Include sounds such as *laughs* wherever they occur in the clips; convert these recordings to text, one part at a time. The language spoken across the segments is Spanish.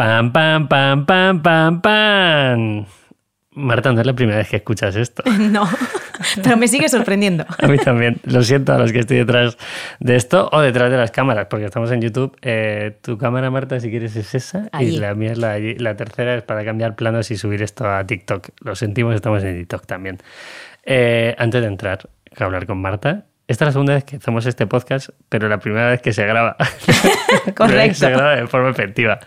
Pam, pam, pam, pam, pam, pam. Marta, no es la primera vez que escuchas esto. *laughs* No, pero me sigue sorprendiendo. *laughs* A mí también. Lo siento a los que estoy detrás de esto o detrás de las cámaras, porque estamos en YouTube. Eh, tu cámara, Marta, si quieres, es esa. Allí. Y la mía es la, allí. la tercera es para cambiar planos y subir esto a TikTok. Lo sentimos, estamos en TikTok también. Eh, antes de entrar a hablar con Marta, esta es la segunda vez que hacemos este podcast, pero la primera vez que se graba. *laughs* *laughs* Que se Correcto. graba de forma efectiva.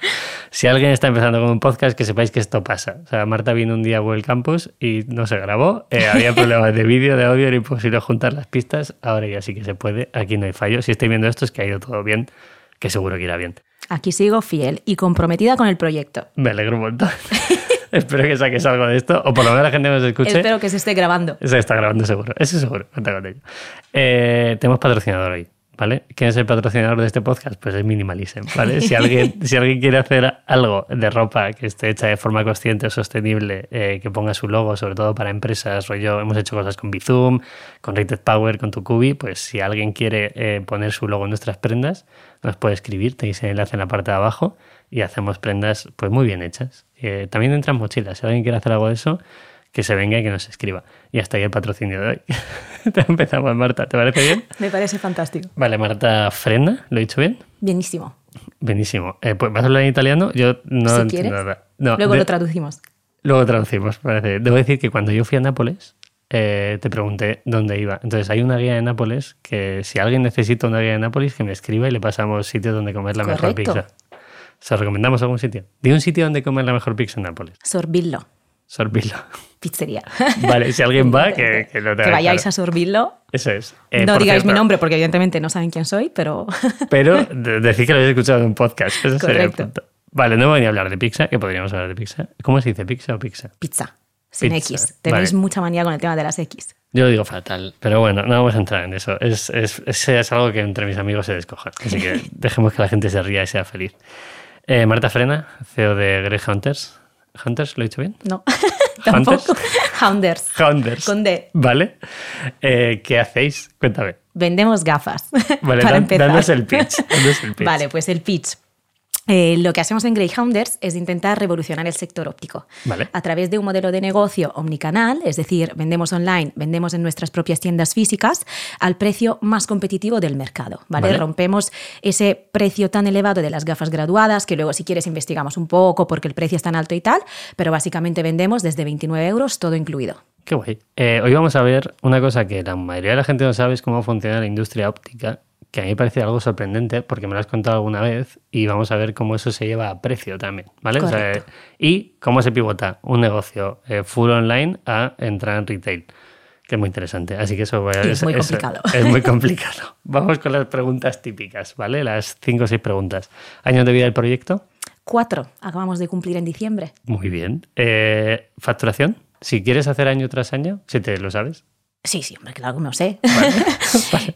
Si alguien está empezando con un podcast, que sepáis que esto pasa. O sea, Marta vino un día a Google Campus y no se grabó. Eh, había *laughs* problemas de vídeo, de audio, era imposible juntar las pistas. Ahora ya sí que se puede. Aquí no hay fallo. Si estáis viendo esto es que ha ido todo bien, que seguro que irá bien. Aquí sigo fiel y comprometida con el proyecto. Me alegro un montón. *laughs* Espero que saques algo de esto, o por lo menos la gente nos escuche. Espero que se esté grabando. Se está grabando seguro, *laughs* eso seguro, cuenta con ello. Eh, tenemos patrocinador hoy, ¿vale? ¿Quién es el patrocinador de este podcast? Pues es Minimalism, ¿vale? Si alguien, *laughs* si alguien quiere hacer algo de ropa que esté hecha de forma consciente o sostenible, eh, que ponga su logo, sobre todo para empresas, rollo, hemos hecho cosas con Bizum, con Rated Power, con Tucubi, pues si alguien quiere eh, poner su logo en nuestras prendas, nos puede escribir, tenéis el enlace en la parte de abajo y hacemos prendas pues muy bien hechas. Eh, también entran mochilas, si alguien quiere hacer algo de eso, que se venga y que nos escriba. Y hasta ahí el patrocinio de hoy. *laughs* Empezamos, Marta, ¿te parece bien? Me parece fantástico. Vale, Marta Frena, ¿lo he dicho bien? Bienísimo. Buenísimo. Eh, pues vas a hablar en italiano, yo no si entiendo quieres, nada. No, luego de- lo traducimos. luego traducimos, parece. Debo decir que cuando yo fui a Nápoles, eh, te pregunté dónde iba. Entonces hay una guía de Nápoles que si alguien necesita una guía de Nápoles, que me escriba y le pasamos sitios donde comer la mejor pizza. ¿Se recomendamos algún sitio? Di un sitio donde comer la mejor pizza en Nápoles. Sorbillo, Sorbillo. pizzería. *laughs* Vale, si alguien va, que, que lo tenga que vayáis claro. a Sorbillo. Eso es. Eh, no digáis mi cierto, nombre porque evidentemente no saben quién soy, pero *laughs* Pero de- decir que lo habéis escuchado en un podcast. Ese sería el Correcto. punto. Vale, no voy ni a hablar de pizza, que podríamos hablar de pizza. ¿Cómo se dice pizza o pizza? pizza. Sin Pizza, X. Tenéis vale. mucha manía con el tema de las X. Yo lo digo fatal, pero bueno, no vamos a entrar en eso. Es, es, ese es algo que entre mis amigos se descoja. Así que *laughs* dejemos que la gente se ría y sea feliz. Eh, Marta Frena, CEO de Grey Hunters. ¿Hunters? ¿Lo he dicho bien? No, *laughs* *laughs* tampoco. Hounders. Hunters. Con D. Vale. Eh, ¿Qué hacéis? Cuéntame. Vendemos gafas. *laughs* Vale, para dan- empezar. danos el pitch. danos el pitch. Vale, pues el pitch. Eh, lo que hacemos en Greyhounders es intentar revolucionar el sector óptico Vale. a través de un modelo de negocio omnicanal, es decir, vendemos online, vendemos en nuestras propias tiendas físicas al precio más competitivo del mercado. ¿vale? Vale. Rompemos ese precio tan elevado de las gafas graduadas, que luego si quieres investigamos un poco porque el precio es tan alto y tal, pero básicamente vendemos desde 29 euros todo incluido. Qué guay. Eh, hoy vamos a ver una cosa que la mayoría de la gente no sabe es cómo funciona la industria óptica, que a mí me parece algo sorprendente porque me lo has contado alguna vez y vamos a ver cómo eso se lleva a precio también, ¿vale? O sea, Correcto. y cómo se pivota un negocio eh, full online a entrar en retail, que es muy interesante. Así que eso, voy a- Y *laughs* es muy complicado. es muy complicado. Vamos con las preguntas típicas, ¿vale? Las cinco o seis preguntas. ¿Años de vida del proyecto? Cuatro, acabamos de cumplir en diciembre. Muy bien. Eh, ¿Facturación? Si quieres hacer año tras año, si te lo sabes. Sí, sí, hombre, claro, no sé. *laughs*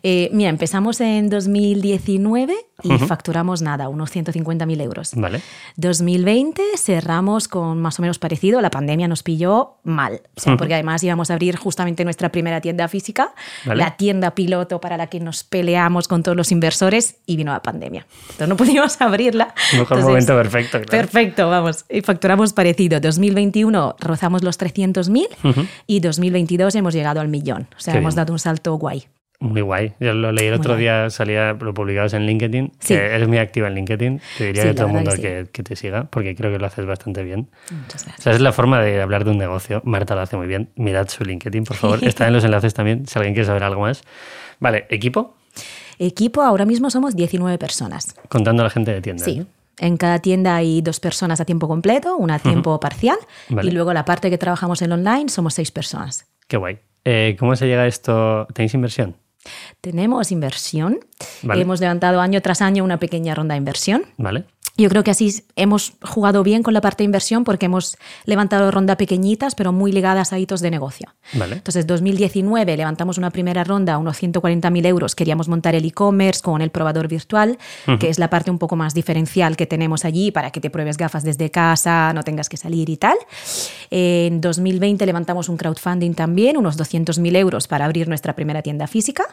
Eh, mira, empezamos en 2019 y Ujú. facturamos nada, unos 150.000 euros. Vale. 2020 cerramos con más o menos parecido, la pandemia nos pilló mal, o sea, porque además íbamos a abrir justamente nuestra primera tienda física, Vale. la tienda piloto para la que nos peleamos con todos los inversores y vino la pandemia. Entonces no pudimos *laughs* abrirla. Mejor Entonces, momento perfecto. claro. Perfecto, vamos. Y facturamos parecido. 2021 rozamos los 300.000 Ujú. y 2022 hemos llegado al millón. O sea, Qué hemos bien. dado un salto guay. Muy guay. Yo lo leí el Muy otro guay. día, salía, lo publicabas en LinkedIn. Sí. que eres muy activa en LinkedIn. Te diría Sí, la todo el mundo que que, que te siga, porque creo que lo haces bastante bien. Muchas O gracias. sea, es la forma de hablar de un negocio. Marta lo hace muy bien. Mirad su LinkedIn, por favor. *laughs* Está en los enlaces también, si alguien quiere saber algo más. Vale, equipo, Equipo, ahora mismo somos 19 personas. contando a la gente de tienda. Sí. ¿no? En cada tienda hay dos personas a tiempo completo, una a tiempo parcial, Vale. y luego la parte que trabajamos en online somos seis personas. Qué guay. Eh, ¿Cómo se llega a esto? ¿Tenéis inversión? Tenemos inversión. Vale. Hemos levantado año tras año una pequeña ronda de inversión. ¿Vale? Yo creo que así hemos jugado bien con la parte de inversión porque hemos levantado ronda pequeñitas, pero muy ligadas a hitos de negocio. Vale. Entonces, 2019 levantamos una primera ronda, unos 140.000 euros. Queríamos montar el e-commerce con el probador virtual, que es la parte un poco más diferencial que tenemos allí para que te pruebes gafas desde casa, no tengas que salir y tal. En 2020 levantamos un crowdfunding también, unos 200.000 euros para abrir nuestra primera tienda física.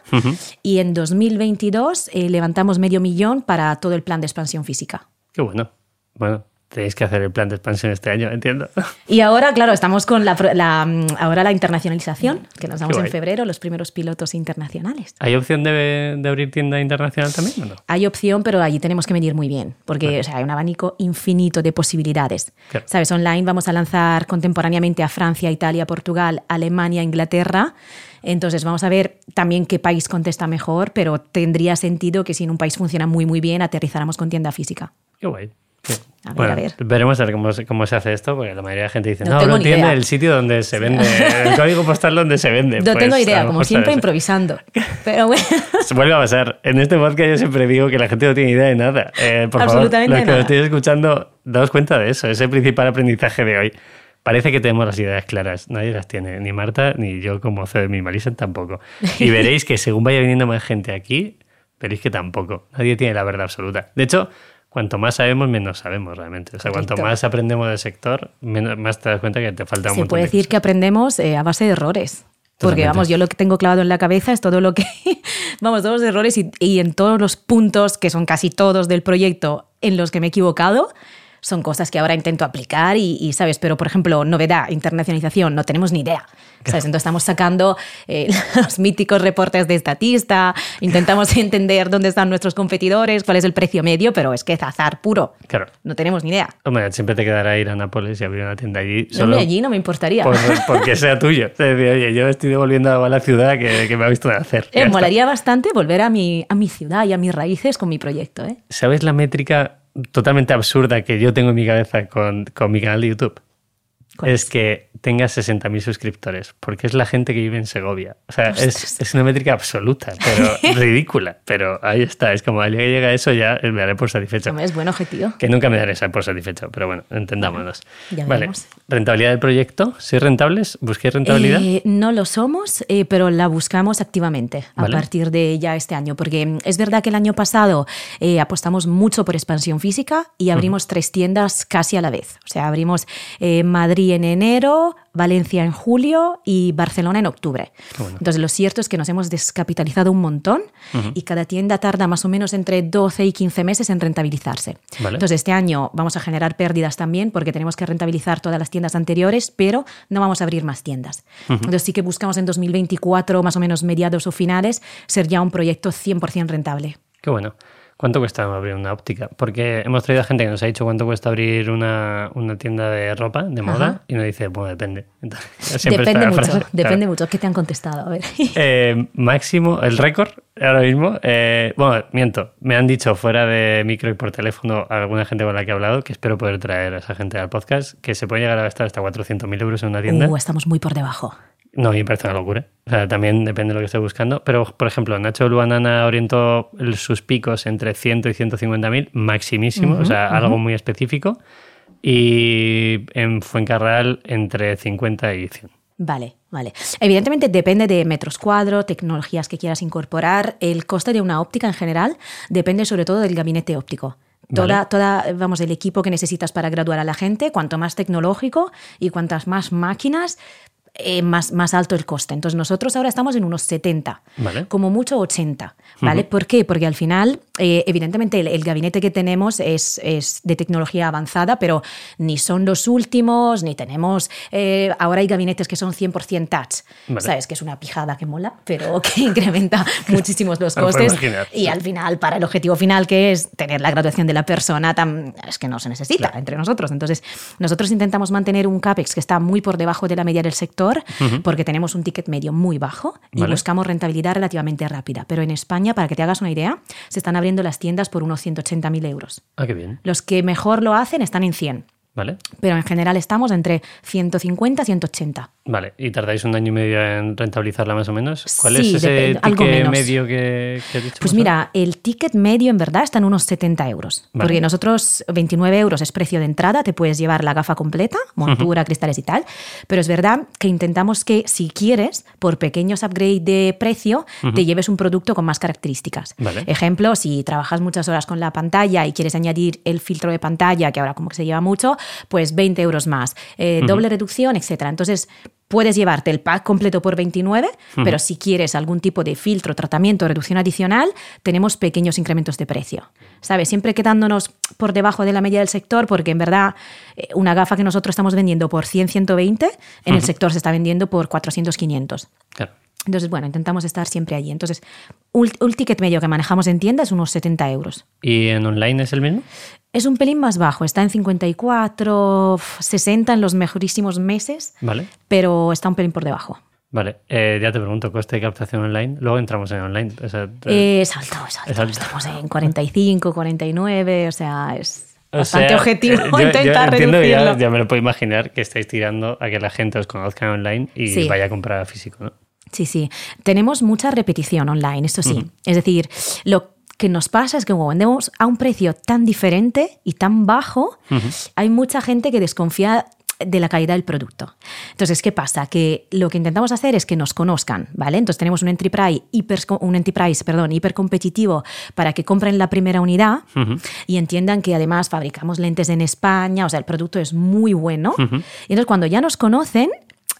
Y en 2022 eh, levantamos medio millón para todo el plan de expansión física. Qué bueno. Bueno, tenéis que hacer el plan de expansión este año, entiendo. *laughs* Y ahora, claro, estamos con la, la- ahora la internacionalización, que nos damos en febrero, los primeros pilotos internacionales. ¿Hay opción de, de abrir tienda internacional también o no? Hay opción, pero allí tenemos que medir muy bien, porque o sea, hay un abanico infinito de posibilidades. Claro. ¿Sabes? Online vamos a lanzar contemporáneamente a Francia, Italia, Portugal, Alemania, Inglaterra. Entonces vamos a ver también qué país contesta mejor, pero tendría sentido que si en un país funciona muy muy bien, aterrizáramos con tienda física. Qué guay. Qué- A ver, bueno, a ver. veremos a ver cómo, se- cómo se hace esto, porque la mayoría de la gente dice, No no, no entiende idea". el sitio donde se vende, el *laughs* código postal donde se vende. No Pues, tengo a idea, como siempre improvisando. *laughs* Pero bueno, Se vuelve a pasar. En este podcast yo siempre digo que la gente no tiene idea de nada. Eh, por favor, Absolutamente los que nada. lo estéis escuchando, daos cuenta de eso. Es el principal aprendizaje de hoy. Parece que tenemos las ideas claras. Nadie las tiene. Ni Marta, ni yo como CEO de Minimalism tampoco. Y veréis que según vaya viniendo más gente aquí, veréis que tampoco. Nadie tiene la verdad absoluta. De hecho, cuanto más sabemos, menos sabemos realmente. O sea, cuanto Correcto. más aprendemos del sector, menos, más te das cuenta que te falta un se montón puede de decir que aprendemos eh, a base de errores. Porque Totalmente. vamos, yo lo que tengo clavado en la cabeza es todo lo que, *laughs* vamos, todos los errores y, y en todos los puntos, que son casi todos del proyecto, en los que me he equivocado, son cosas que ahora intento aplicar y, y, ¿sabes? Pero, por ejemplo, novedad, internacionalización, no tenemos ni idea. ¿sabes? Entonces estamos sacando eh, *laughs* los míticos reportes de estatista, intentamos *laughs* entender dónde están nuestros competidores, cuál es el precio medio, pero es que es azar puro. Claro. No tenemos ni idea. Hombre, siempre te quedará ir a Nápoles y abrir una tienda allí. Solo allí no me importaría. por- porque sea tuyo. Es decir, oye, yo estoy devolviendo a la ciudad que, que me ha visto nacer. Eh, molaría bastante volver a mi, a mi ciudad y a mis raíces con mi proyecto. ¿eh? ¿Sabes la métrica totalmente absurda que yo tengo en mi cabeza con, con mi canal de YouTube? ¿Cuál Es que tengas 60.000 suscriptores, porque es la gente que vive en Segovia. O sea, es, es una métrica absoluta, pero *laughs* ridícula. Pero ahí está, es como al día que llega eso ya me daré por satisfecho. Hombre, es buen objetivo. Que nunca me daré por satisfecho, pero bueno, entendámonos. vale, rentabilidad del proyecto, ¿sois rentables? ¿Busquéis rentabilidad? Eh, no lo somos, eh, pero la buscamos activamente a Vale. partir de ya este año, porque mm, es verdad que el año pasado eh, apostamos mucho por expansión física y abrimos tres tiendas casi a la vez. O sea, abrimos eh, Madrid en enero, Valencia en julio y Barcelona en octubre. bueno. Entonces, lo cierto es que nos hemos descapitalizado un montón y cada tienda tarda más o menos entre 12 y 15 meses en rentabilizarse. Vale. Entonces, este año vamos a generar pérdidas también porque tenemos que rentabilizar todas las tiendas anteriores, pero no vamos a abrir más tiendas. Entonces, sí que buscamos en 2024, más o menos mediados o finales, ser ya un proyecto 100% rentable. Qué bueno. ¿Cuánto cuesta abrir una óptica? Porque hemos traído a gente que nos ha dicho cuánto cuesta abrir una, una tienda de ropa, de moda, Ajá. y nos dice, bueno, depende. Entonces, *laughs* depende mucho, frase, claro. depende mucho. ¿Qué te han contestado? A ver. *laughs* Eh, máximo, el récord ahora mismo. eh, bueno, miento. Me han dicho fuera de micro y por teléfono a alguna gente con la que he hablado, que espero poder traer a esa gente al podcast, que se puede llegar a gastar hasta 400.000 euros en una tienda. Uh, estamos muy por debajo. No, me parece una locura. O sea, también depende de lo que esté buscando. Pero, por ejemplo, Nacho Luanana orientó sus picos entre 100 y 150 mil, maximísimo, o sea, algo muy específico. Y en Fuencarral entre 50 y 100. Vale, vale. Evidentemente depende de metros cuadro, tecnologías que quieras incorporar. El coste de una óptica en general depende sobre todo del gabinete óptico. Toda, Vale. toda, vamos, el equipo que necesitas para graduar a la gente, cuanto más tecnológico y cuantas más máquinas, eh, más, más alto el coste. Entonces nosotros ahora estamos en unos 70, Vale. como mucho 80, ¿vale? ¿Por qué? Porque al final, eh, evidentemente, el, el gabinete que tenemos es, es de tecnología avanzada, pero ni son los últimos, ni tenemos... eh, ahora hay gabinetes que son 100% touch, Vale. ¿sabes? Que es una pijada que mola, pero *laughs* que incrementa *laughs* muchísimos los costes. Y al final, para el objetivo final, que es tener la graduación de la persona, es que no se necesita Claro. entre nosotros. Entonces, nosotros intentamos mantener un CAPEX que está muy por debajo de la media del sector, porque tenemos un ticket medio muy bajo y Vale. buscamos rentabilidad relativamente rápida. Pero en España, para que te hagas una idea, se están abriendo las tiendas por unos 180.000 euros. Ah, qué bien. Los que mejor lo hacen están en 100, Vale. pero en general estamos entre 150 y 180. Vale. ¿Y tardáis un año y medio en rentabilizarla más o menos? ¿Cuál Sí, es ese depende- algo ticket menos. medio que, que has dicho? Pues mira, el ticket medio en verdad está en unos 70 euros. Vale. Porque nosotros 29 euros es precio de entrada, te puedes llevar la gafa completa, montura, cristales y tal. Pero es verdad que intentamos que si quieres, por pequeños upgrade de precio, te lleves un producto con más características. Vale. Ejemplo, si trabajas muchas horas con la pantalla y quieres añadir el filtro de pantalla, que ahora como que se lleva mucho, pues 20 euros más. Eh, Doble reducción, etcétera. Entonces, puedes llevarte el pack completo por 29, pero si quieres algún tipo de filtro, tratamiento reducción adicional, tenemos pequeños incrementos de precio. ¿Sabes? Siempre quedándonos por debajo de la media del sector porque en verdad eh, una gafa que nosotros estamos vendiendo por 100, 120, en el sector se está vendiendo por 400, 500. Claro. Entonces, bueno, intentamos estar siempre allí. Entonces, un, un ticket medio que manejamos en tienda es unos 70 euros. ¿Y en online es el mismo? Es un pelín más bajo, está en 54, 60 en los mejorísimos meses, Vale. pero está un pelín por debajo. Vale, eh, ya te pregunto, coste de captación online. Luego entramos en online. O sea, Eh, es alto, es alto. Es alto. Estamos en 45, 49, o sea, es o bastante sea, objetivo eh, yo- yo intentar que reducirlo. Ya, ya me lo puedo imaginar que estáis tirando a que la gente os conozca online y Sí. vaya a comprar a físico, ¿no? Sí, sí. Tenemos mucha repetición online, eso sí. Es decir, lo que nos pasa es que como vendemos a un precio tan diferente y tan bajo, hay mucha gente que desconfía de la calidad del producto. Entonces, ¿qué pasa? Que lo que intentamos hacer es que nos conozcan, ¿vale? Entonces tenemos un entry price hiper, un entry price, perdón, hiper competitivo para que compren la primera unidad y entiendan que además fabricamos lentes en España, o sea, el producto es muy bueno. Y entonces cuando ya nos conocen,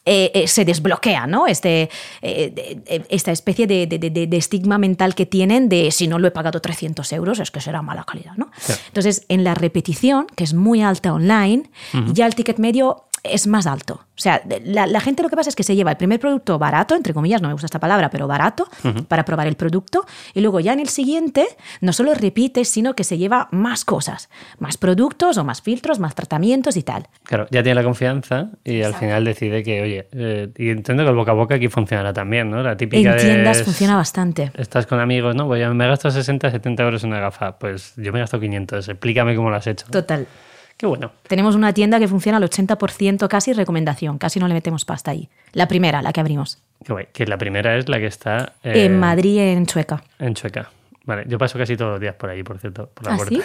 eh, eh, se desbloquea, ¿no? Este, eh, de- esta especie de, de- de- de estigma mental que tienen de si no lo he pagado 300 euros es que será mala calidad, ¿no? Claro. Entonces, en la repetición, que es muy alta online, ya el ticket medio es más alto. O sea, la, la gente lo que pasa es que se lleva el primer producto barato, entre comillas, no me gusta esta palabra, pero barato, para probar el producto, y luego ya en el siguiente no solo repite, sino que se lleva más cosas, más productos o más filtros, más tratamientos y tal. Claro, ya tiene la confianza y al final decide que, oye, eh, y entiendo que el boca a boca aquí funcionará también, ¿no? La típica En de tiendas es- funciona bastante. Estás con amigos, ¿no? Pues ya me gasto 60, 70 euros en una gafa. Pues yo me gasto 500. Explícame cómo lo has hecho. Total. Qué bueno. Tenemos una tienda que funciona al 80% casi recomendación, casi no le metemos pasta ahí. La primera, la que abrimos. Qué guay. Que la primera es la que está eh, en Madrid, en Chueca. en Chueca. Vale, yo paso casi todos los días por ahí, por cierto, por la ¿Ah, puerta.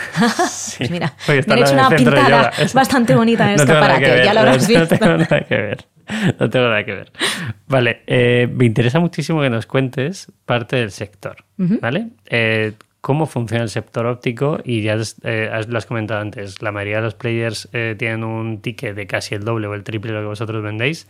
sí? *laughs* Pues mira, Porque está me al hecho una pintada *laughs* bastante bonita en *laughs* No nada que ver, ya lo habrás no, no visto. tengo nada que ver. No tengo nada que ver. Vale, eh, me interesa muchísimo que nos cuentes parte del sector, ¿vale? Eh, ¿Cómo funciona el sector óptico? Y ya has- eh, has- lo has comentado antes, la mayoría de los players eh, tienen un ticket de casi el doble o el triple de lo que vosotros vendéis.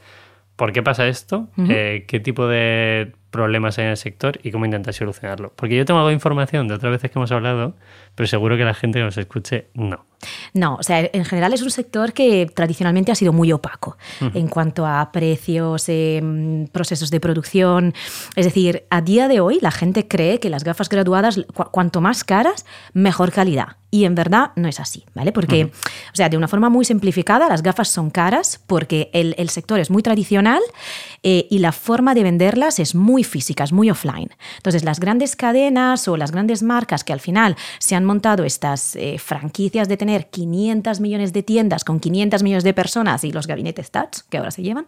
¿Por qué pasa esto? Eh, ¿Qué tipo de problemas hay en el sector y cómo intentáis solucionarlo? Porque yo tengo algo de información de otras veces que hemos hablado, pero seguro que la gente que nos escuche no. No, o sea, en general es un sector que tradicionalmente ha sido muy opaco en cuanto a precios, em, procesos de producción. Es decir, a día de hoy la gente cree que las gafas graduadas, cu- cuanto más caras, mejor calidad. Y en verdad no es así, ¿vale? Porque, o sea, de una forma muy simplificada, las gafas son caras porque el, el sector es muy tradicional eh, y la forma de venderlas es muy física, es muy offline. Entonces, las grandes cadenas o las grandes marcas que al final se han montado estas eh, franquicias de tener 500 millones de tiendas con 500 millones de personas y los gabinetes touch que ahora se llevan,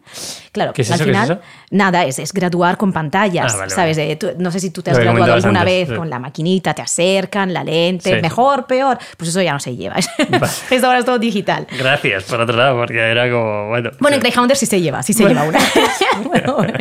claro, ¿Qué es al eso? ¿Qué es final eso? nada, es, es graduar con pantallas, Ah, vale, ¿sabes? vale. Eh, tú- no sé si tú te has Lo graduado alguna antes, vez sí. con la maquinita, te acercan, la lente, Sí. mejor, peor, pues eso ya no se lleva. *laughs* Esto ahora es todo digital. Gracias, por otro lado, porque era como, bueno. Bueno, en Greyhounder sí se lleva, sí se lleva una. *laughs* *laughs* Bueno, bueno,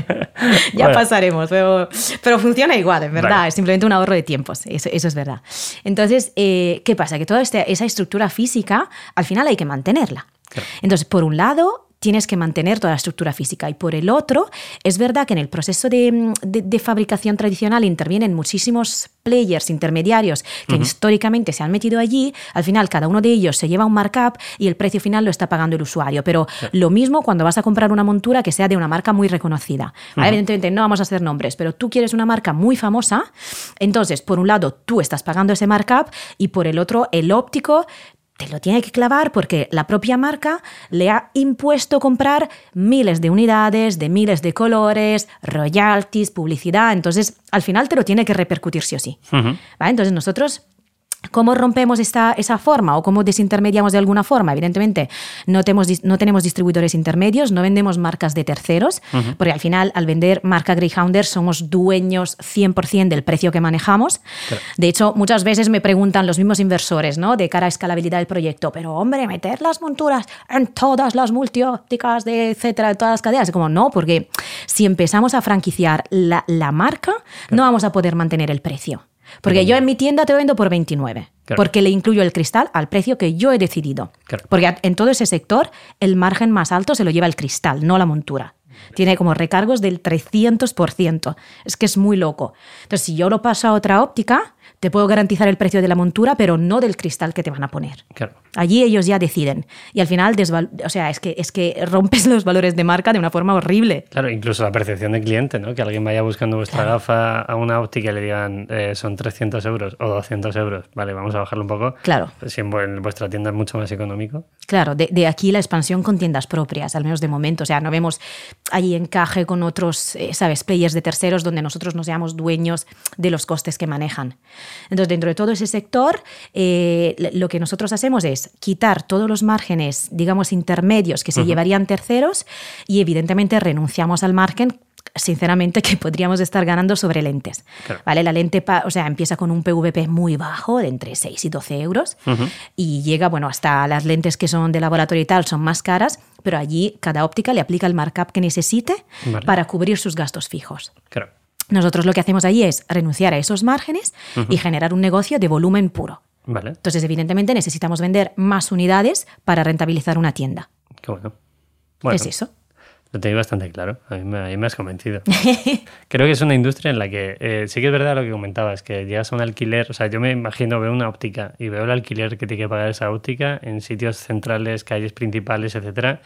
ya Bueno. pasaremos, pero, pero funciona igual, en verdad, es simplemente un ahorro de tiempos, eso, eso es verdad. Entonces, eh, ¿qué pasa? Que toda este- esa estructura física, al final hay que mantenerla. Claro. Entonces, por un lado, tienes que mantener toda la estructura física. Y por el otro, es verdad que en el proceso de, de- de fabricación tradicional intervienen muchísimos players intermediarios que históricamente se han metido allí, al final cada uno de ellos se lleva un markup y el precio final lo está pagando el usuario, pero lo mismo cuando vas a comprar una montura que sea de una marca muy reconocida. ¿vale? Evidentemente no vamos a hacer nombres, pero tú quieres una marca muy famosa, entonces por un lado tú estás pagando ese markup y por el otro el óptico te lo tiene que clavar porque la propia marca le ha impuesto comprar miles de unidades, de miles de colores, royalties, publicidad. Entonces, al final te lo tiene que repercutir sí o sí. Entonces, nosotros ¿Cómo rompemos esta, esa forma o cómo desintermediamos de alguna forma? Evidentemente, no tenemos, no tenemos distribuidores intermedios, no vendemos marcas de terceros, porque al final, al vender marca Greyhounder, somos dueños 100% del precio que manejamos. De hecho, muchas veces me preguntan los mismos inversores, ¿no? De cara a escalabilidad del proyecto, pero hombre, meter las monturas en todas las multiópticas, de etcétera, de todas las cadenas. Y como no, porque si empezamos a franquiciar la, la marca, no vamos a poder mantener el precio. Porque yo en mi tienda te lo vendo por 29, Claro. porque le incluyo el cristal al precio que yo he decidido. Claro. Porque en todo ese sector el margen más alto se lo lleva el cristal, no la montura. Tiene como recargos del 300%. Es que es muy loco. Entonces, si yo lo paso a otra óptica, te puedo garantizar el precio de la montura, pero no del cristal que te van a poner. Claro. Allí ellos ya deciden. Y al final, o sea, es que, es que rompes *laughs* los valores de marca de una forma horrible. Claro, incluso la percepción del cliente, ¿no? Que alguien vaya buscando vuestra gafa a una óptica y le digan eh, son 300 euros o 200 euros. Vale, vamos a bajarlo un poco. Claro. Si en vuestra tienda es mucho más económico. Claro, de, aquí la expansión con tiendas propias, al menos de momento. O sea, no vemos ahí encaje con otros, eh, ¿sabes?, players de terceros donde nosotros no seamos dueños de los costes que manejan. Entonces, dentro de todo ese sector, eh, lo que nosotros hacemos es quitar todos los márgenes, digamos, intermedios que se llevarían terceros y evidentemente renunciamos al margen sinceramente *laughs* que podríamos estar ganando sobre lentes. ¿vale? La lente o sea, empieza con un PVP muy bajo, de entre 6 y 12 euros, y llega bueno, hasta las lentes que son de laboratorio y tal, son más caras, pero allí cada óptica le aplica el markup que necesite para cubrir sus gastos fijos. Claro. Nosotros lo que hacemos allí es renunciar a esos márgenes y generar un negocio de volumen puro. Vale. Entonces, evidentemente, necesitamos vender más unidades para rentabilizar una tienda. Qué bueno. es eso. Lo tenéis bastante claro. A mí, me, has convencido. *laughs* Creo que es una industria en la que eh, sí que es verdad lo que comentabas, que llegas a un alquiler. O sea, yo me imagino, veo una óptica y veo el alquiler que tiene que pagar esa óptica en sitios centrales, calles principales, etcétera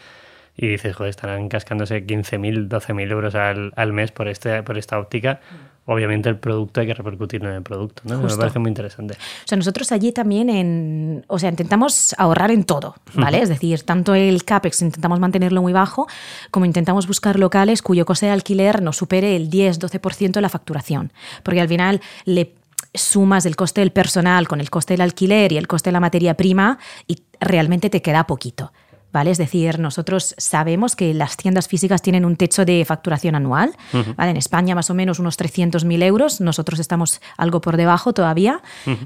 y dices, joder, estarán cascándose 15.000, 12.000 euros al, al, mes por, este, por esta óptica. Obviamente el producto hay que repercutirlo en el producto, ¿no? Me parece muy interesante. O sea, nosotros allí también, en, o sea, intentamos ahorrar en todo, ¿vale? Es decir, tanto el CAPEX intentamos mantenerlo muy bajo, como intentamos buscar locales cuyo coste de alquiler no supere el 10-12% de la facturación. Porque al final le sumas el coste del personal con el coste del alquiler y el coste de la materia prima y realmente te queda poquito. Es decir, nosotros sabemos que las tiendas físicas tienen un techo de facturación anual, ¿vale? En España más o menos unos 300.000 euros, nosotros estamos algo por debajo todavía,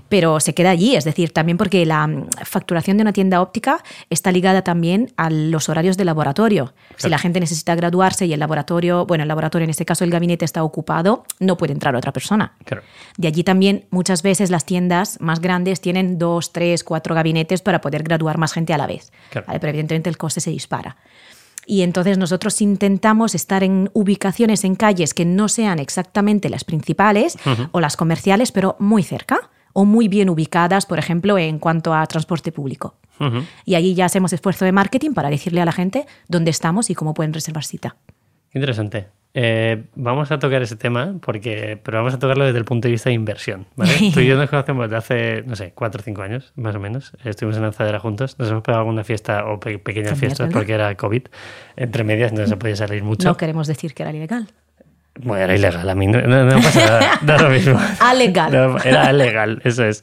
pero se queda allí, es decir, también porque la mm, facturación de una tienda óptica está ligada también a los horarios de laboratorio. Si la gente necesita graduarse y el laboratorio, bueno, el laboratorio en este caso el gabinete está ocupado, no puede entrar otra persona. De allí también muchas veces las tiendas más grandes tienen dos, tres, cuatro gabinetes para poder graduar más gente a la vez. Pero evidentemente el coste se dispara. Y entonces nosotros intentamos estar en ubicaciones en calles que no sean exactamente las principales o las comerciales, pero muy cerca o muy bien ubicadas, por ejemplo, en cuanto a transporte público. Y allí ya hacemos esfuerzo de marketing para decirle a la gente dónde estamos y cómo pueden reservar cita. Interesante. Eh, vamos a tocar ese tema, porque, pero vamos a tocarlo desde el punto de vista de inversión. *laughs* Tú y yo nos conocemos desde hace, no sé, cuatro o cinco años, más o menos. Estuvimos en Lanzadera juntos. Nos hemos pegado alguna fiesta o pequeñas fiestas porque era COVID. Entre medias no se podía salir mucho. No queremos decir que era ilegal. Bueno, era ilegal, a mí no, pasa nada, *laughs* da lo mismo. Alegal. era legal, eso es.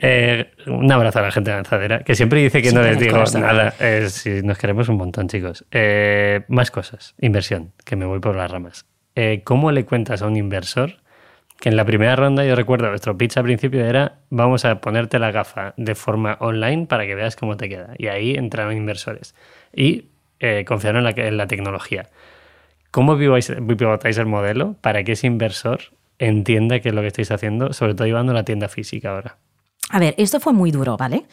Eh, un abrazo a la gente de Lanzadera, que siempre dice que no les digo nada. Eh, si nos queremos un montón, chicos. Eh, más cosas. Inversión, que me voy por las ramas. ¿Cómo le cuentas a un inversor que en la primera ronda, yo recuerdo, nuestro pitch al principio era vamos a ponerte la gafa de forma online para que veas cómo te queda. Y ahí entraron inversores. Y confiaron en la tecnología. ¿Cómo pivotáis el modelo para que ese inversor entienda qué es lo que estáis haciendo, sobre todo llevando la tienda física ahora? A ver, esto fue muy duro, ¿vale?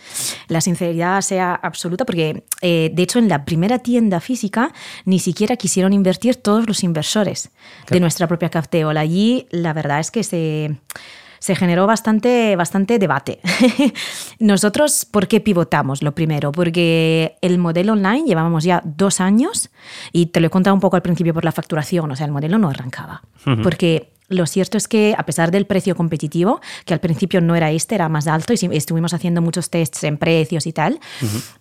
La sinceridad sea absoluta porque, eh, de hecho, en la primera tienda física ni siquiera quisieron invertir todos los inversores de nuestra propia Cafteola. Allí, la verdad es que se se generó bastante, bastante debate. *laughs* Nosotros, ¿por qué pivotamos? Lo primero, porque el modelo online llevábamos ya dos años y te lo he contado un poco al principio por la facturación, o sea, el modelo no arrancaba. Porque lo cierto es que a pesar del precio competitivo, que al principio no era este, era más alto y estuvimos haciendo muchos tests en precios y tal,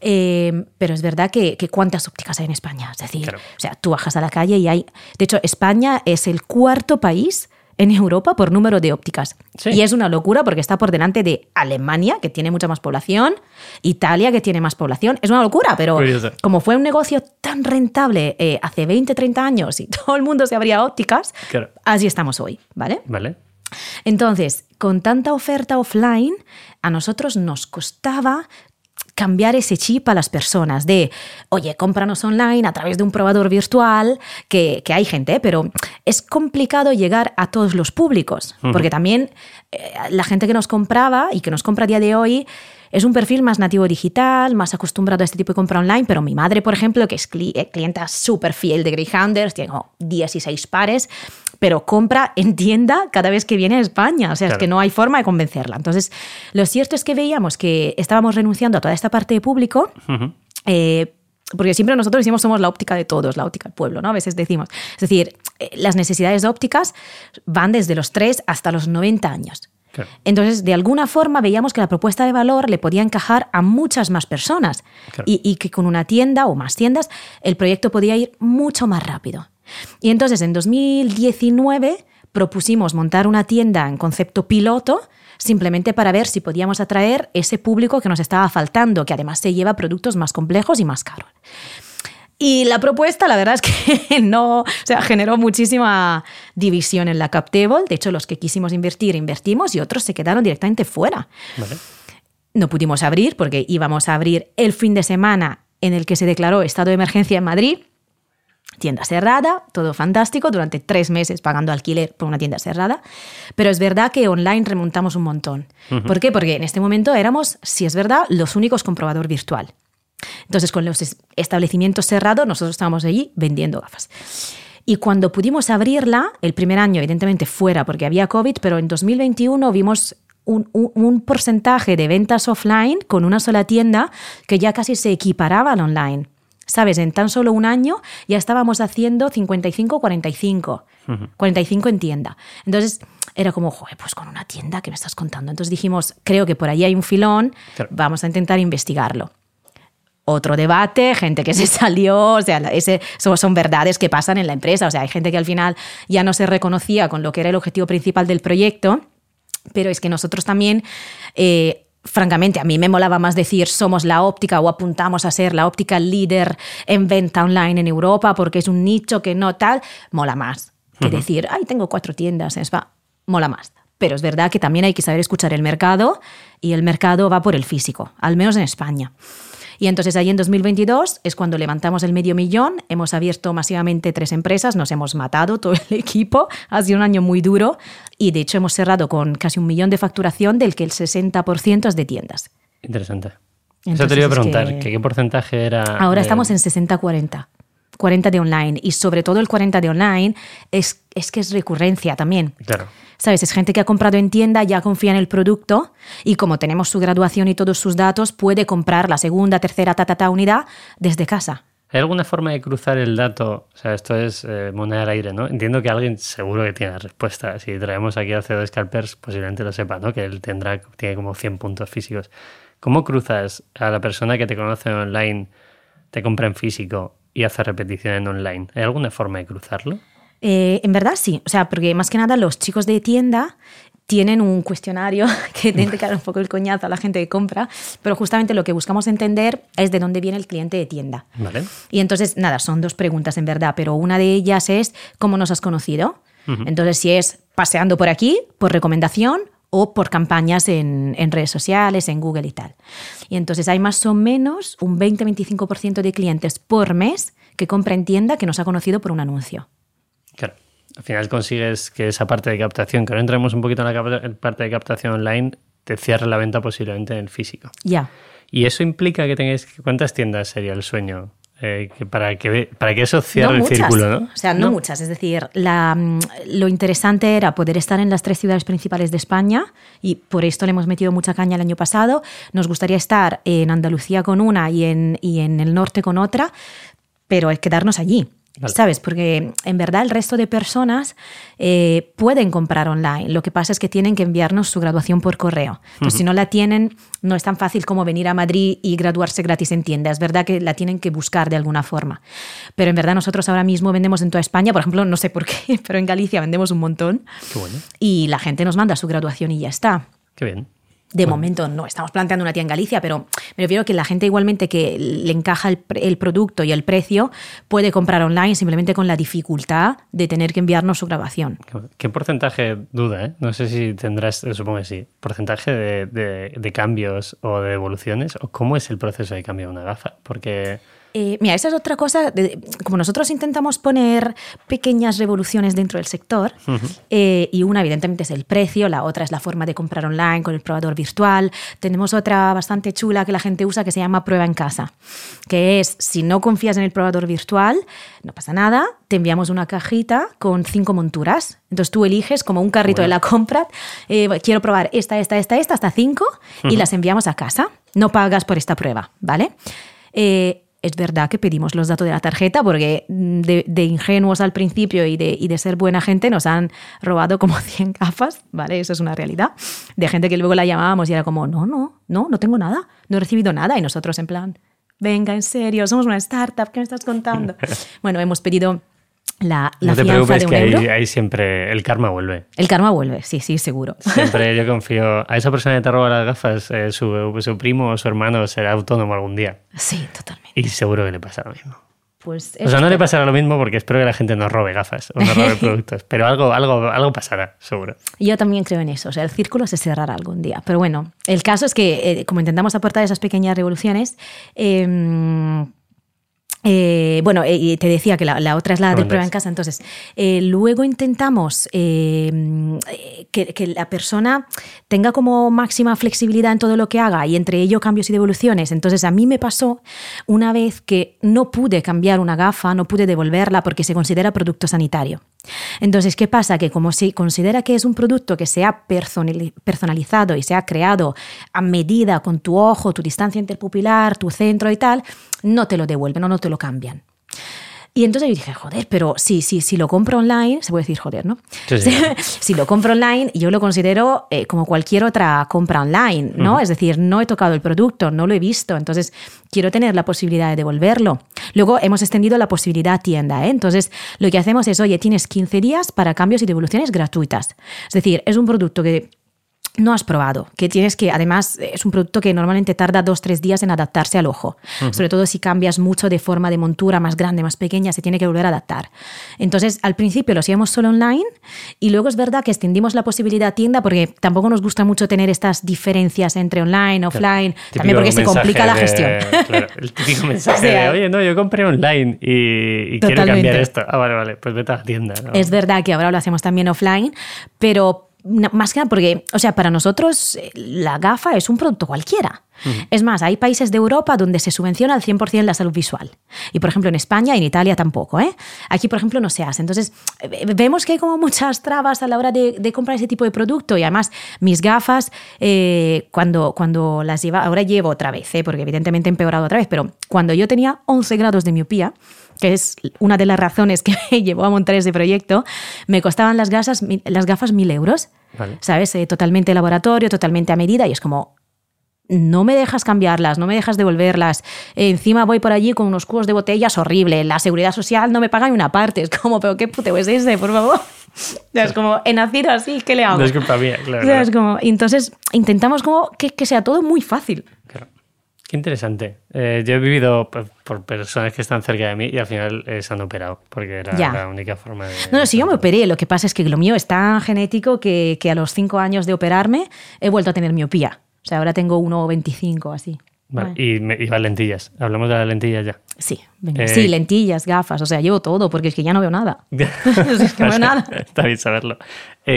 eh, pero es verdad que, cuántas ópticas hay en España. Es decir, o sea, tú bajas a la calle y hay... De hecho, España es el cuarto país en Europa por número de ópticas. Y es una locura porque está por delante de Alemania, que tiene mucha más población, Italia, que tiene más población. Es una locura, pero como fue un negocio tan rentable eh, hace 20, 30 años y *laughs* todo el mundo se abría ópticas, así estamos hoy, ¿vale? Vale. Entonces, con tanta oferta offline, a nosotros nos costaba cambiar ese chip a las personas de, oye, cómpranos online a través de un probador virtual, que, hay gente, pero es complicado llegar a todos los públicos, porque también eh, la gente que nos compraba y que nos compra a día de hoy es un perfil más nativo digital, más acostumbrado a este tipo de compra online, pero mi madre, por ejemplo, que es eh, clienta súper fiel de Greyhounders, tengo 16 pares, pero compra en tienda cada vez que viene a España. O sea, es que no hay forma de convencerla. Entonces, lo cierto es que veíamos que estábamos renunciando a toda esta parte de público. Eh, porque siempre nosotros decimos somos la óptica de todos, la óptica del pueblo, ¿no? A veces decimos. Es decir, eh, las necesidades ópticas van desde los 3 hasta los 90 años. Entonces, de alguna forma veíamos que la propuesta de valor le podía encajar a muchas más personas y, que con una tienda o más tiendas el proyecto podía ir mucho más rápido. Y entonces, en 2019 propusimos montar una tienda en concepto piloto simplemente para ver si podíamos atraer ese público que nos estaba faltando, que además se lleva productos más complejos y más caros. Y la propuesta, la verdad es que *laughs* no, o sea, generó muchísima división en la cap table. De hecho, los que quisimos invertir, invertimos y otros se quedaron directamente fuera. No pudimos abrir porque íbamos a abrir el fin de semana en el que se declaró estado de emergencia en Madrid. Tienda cerrada, todo fantástico, durante tres meses pagando alquiler por una tienda cerrada. Pero es verdad que online remontamos un montón. ¿Por qué? Porque en este momento éramos, si es verdad, los únicos comprobador virtual. Entonces, con los establecimientos cerrados, nosotros estábamos allí vendiendo gafas. Y cuando pudimos abrirla, el primer año, evidentemente, fuera porque había COVID, pero en 2021 vimos un, porcentaje de ventas offline con una sola tienda que ya casi se equiparaba al online. ¿Sabes? En tan solo un año ya estábamos haciendo 55-45. 45 en tienda. Entonces era como, joder, pues con una tienda que me estás contando. Entonces dijimos, creo que por ahí hay un filón, vamos a intentar investigarlo otro debate, gente que se *laughs* salió, o sea, ese, son verdades que pasan en la empresa, o sea, hay gente que al final ya no se reconocía con lo que era el objetivo principal del proyecto, pero es que nosotros también... Eh, francamente, a mí me molaba más decir somos la óptica o apuntamos a ser la óptica líder en venta online en Europa porque es un nicho que no tal, mola más que decir, ay, tengo cuatro tiendas, es va, mola más. Pero es verdad que también hay que saber escuchar el mercado y el mercado va por el físico, al menos en España. Y entonces ahí en 2022 es cuando levantamos el medio millón, hemos abierto masivamente tres empresas, nos hemos matado todo el *laughs* equipo, ha sido un año muy duro y de hecho hemos cerrado con casi un millón de facturación del que el 60% es de tiendas. Interesante. Eso te iba a preguntar, ¿qué porcentaje era? Ahora estamos en 60-40. 40 de online y sobre todo el 40 de online es, es que es recurrencia también. Claro. ¿Sabes? Es gente que ha comprado en tienda, ya confía en el producto y como tenemos su graduación y todos sus datos, puede comprar la segunda, tercera, ta, unidad desde casa. ¿Hay alguna forma de cruzar el dato? O sea, esto es eh, moneda al aire, ¿no? Entiendo que alguien seguro que tiene la respuesta. Si traemos aquí a CO2 Scalpers, posiblemente lo sepa, ¿no? Que él tendrá, tiene como 100 puntos físicos. ¿Cómo cruzas a la persona que te conoce online, te compra en físico y hace repetición en online? ¿Hay alguna forma de cruzarlo? Eh, en verdad sí, o sea, porque más que nada los chicos de tienda tienen un cuestionario *laughs* que tiene que dar un poco el coñazo a la gente que compra, pero justamente lo que buscamos entender es de dónde viene el cliente de tienda. Vale. Y entonces, nada, son dos preguntas en verdad, pero una de ellas es cómo nos has conocido. Entonces, si es paseando por aquí, por recomendación o por campañas en, en, redes sociales, en Google y tal. Y entonces hay más o menos un 20-25% de clientes por mes que compra en tienda que nos ha conocido por un anuncio. Claro. Al final consigues que esa parte de captación, que ahora entremos un poquito en la parte de captación online, te cierre la venta posiblemente en el físico. Ya. Y eso implica que tengáis. ¿Cuántas tiendas sería el sueño? Eh, para, que, para que eso cierre el círculo, ¿no? O sea, no, muchas. Es decir, la, mm, lo interesante era poder estar en las tres ciudades principales de España y por esto le hemos metido mucha caña el año pasado. Nos gustaría estar en Andalucía con una y en, y en el norte con otra, pero es quedarnos allí. ¿Sabes? Porque en verdad el resto de personas eh, pueden comprar online. Lo que pasa es que tienen que enviarnos su graduación por correo. Pues si no la tienen, no es tan fácil como venir a Madrid y graduarse gratis en tienda. Es verdad que la tienen que buscar de alguna forma. Pero en verdad nosotros ahora mismo vendemos en toda España. Por ejemplo, no sé por qué, *laughs* pero en Galicia vendemos un montón. Qué bueno. Y la gente nos manda su graduación y ya está. Qué bien. De momento no, estamos planteando una tía en Galicia, pero me refiero que la gente igualmente que le encaja el, producto y el precio puede comprar online simplemente con la dificultad de tener que enviarnos su grabación. ¿Qué porcentaje duda? Eh? No sé si tendrás, supongo que sí, porcentaje de, de, cambios o de devoluciones o cómo es el proceso de cambio de una gafa, porque Eh, mira, esa es otra cosa, de- como nosotros intentamos poner pequeñas revoluciones dentro del sector, eh, y una evidentemente es el precio, la otra es la forma de comprar online con el probador virtual, tenemos otra bastante chula que la gente usa que se llama prueba en casa, que es si no confías en el probador virtual, no pasa nada, te enviamos una cajita con cinco monturas, entonces tú eliges como un carrito de la compra, eh, quiero probar esta, esta, esta, esta, hasta cinco, y las enviamos a casa, no pagas por esta prueba, ¿vale? Eh, es verdad que pedimos los datos de la tarjeta porque mm, de, de ingenuos al principio y de, y de ser buena gente nos han robado como *laughs* 100 gafas, ¿vale? Eso es una realidad. De gente que luego la llamábamos y era como, no, no, no, no tengo nada, no he recibido nada. Y nosotros en plan, venga, en serio, somos una startup, ¿qué me estás contando? *laughs* bueno, hemos pedido la, la no te preocupes de un que ahí, euro. ahí siempre el karma vuelve. El karma vuelve, sí, sí, seguro. Siempre yo *laughs* confío. A esa persona que te roba las gafas, eh, su, su primo o su hermano será autónomo algún día. sí, totalmente. Y seguro que le pasa lo mismo. Pues O sea, no le pasará lo mismo porque espero que la gente no robe gafas o no robe *laughs* productos. Pero algo, algo, algo pasará, seguro. Yo también creo en eso, o sea, el círculo se cerrará algún día. Pero bueno, el caso es que eh, como intentamos aportar esas pequeñas revoluciones, eh, eh, bueno, eh, te decía que la, la otra es la de prueba en casa, entonces eh, luego intentamos eh, que, que la persona tenga como máxima flexibilidad en todo lo que haga y entre ello cambios y devoluciones. Entonces a mí me pasó una vez que no pude cambiar una gafa, no pude devolverla porque se considera producto sanitario. Entonces, ¿qué pasa? Que como se considera que es un producto que se ha personali- personalizado y se ha creado a medida con tu ojo, tu distancia interpupilar, tu centro y tal, no te lo devuelven o no te lo cambian. Y entonces yo dije, joder, pero si, si, si lo compro online, se puede decir joder, ¿no? Sí, sí. *laughs* si lo compro online, yo lo considero eh, como cualquier otra compra online, ¿no? Es decir, no he tocado el producto, no lo he visto, entonces quiero tener la posibilidad de devolverlo. Luego hemos extendido la posibilidad a tienda, ¿eh? Entonces lo que hacemos es, oye, tienes 15 días para cambios y devoluciones gratuitas. Es decir, es un producto que no has probado, que tienes que, además, es un producto que normalmente tarda dos, tres días en adaptarse al ojo. Sobre todo si cambias mucho de forma de montura más grande, más pequeña, se tiene que volver a adaptar. Entonces, al principio lo hacíamos solo online y luego es verdad que extendimos la posibilidad a tienda porque tampoco nos gusta mucho tener estas diferencias entre online, offline, también porque se complica la gestión. *laughs* claro, el típico mensaje O sea, de, *laughs* oye, no, yo compré online y, y quiero cambiar esto. Ah, vale, vale, pues vete a la tienda. ¿no? Es verdad que ahora lo hacemos también offline, pero más que nada porque, o sea, para nosotros eh, la gafa es un producto cualquiera. Es más, hay países de Europa donde se subvenciona al 100% la salud visual. Y, por ejemplo, en España y en Italia tampoco. ¿eh? Aquí, por ejemplo, no se hace. Entonces, eh, vemos que hay como muchas trabas a la hora de, de comprar ese tipo de producto. Y además, mis gafas, eh, cuando, cuando las lleva, ahora llevo otra vez, ¿eh? porque evidentemente he empeorado otra vez, pero cuando yo tenía 11 grados de miopía, que es una de las razones que *laughs* me llevó a montar ese proyecto, me costaban las gafas, mi- las gafas mil euros, Vale. ¿sabes? Eh, totalmente laboratorio, totalmente a medida, y es como, no me dejas cambiarlas, no me dejas devolverlas. Encima voy por allí con unos cubos de botellas horrible. La seguridad social no me paga ni una parte. Es como, pero qué puteo es ese, por favor. *laughs* Es como, he nacido así, ¿qué le hago? No es culpa mía, claro. Es como, entonces intentamos como que, que sea todo muy fácil. Claro. Qué interesante. Eh, yo he vivido por, por personas que están cerca de mí y al final eh, se han operado porque era Ya. la única forma de. No, no, si yo me operé, lo que pasa es que lo mío es tan genético que, que a los cinco años de operarme he vuelto a tener miopía. O sea, ahora tengo 1,25 así. Vale. Y, me- y las lentillas. Hablamos de las lentillas ya. Sí, venga. Eh, sí, lentillas, gafas, o sea, llevo todo porque es que ya no veo nada. *laughs* *laughs* es que no veo nada. Está bien saberlo.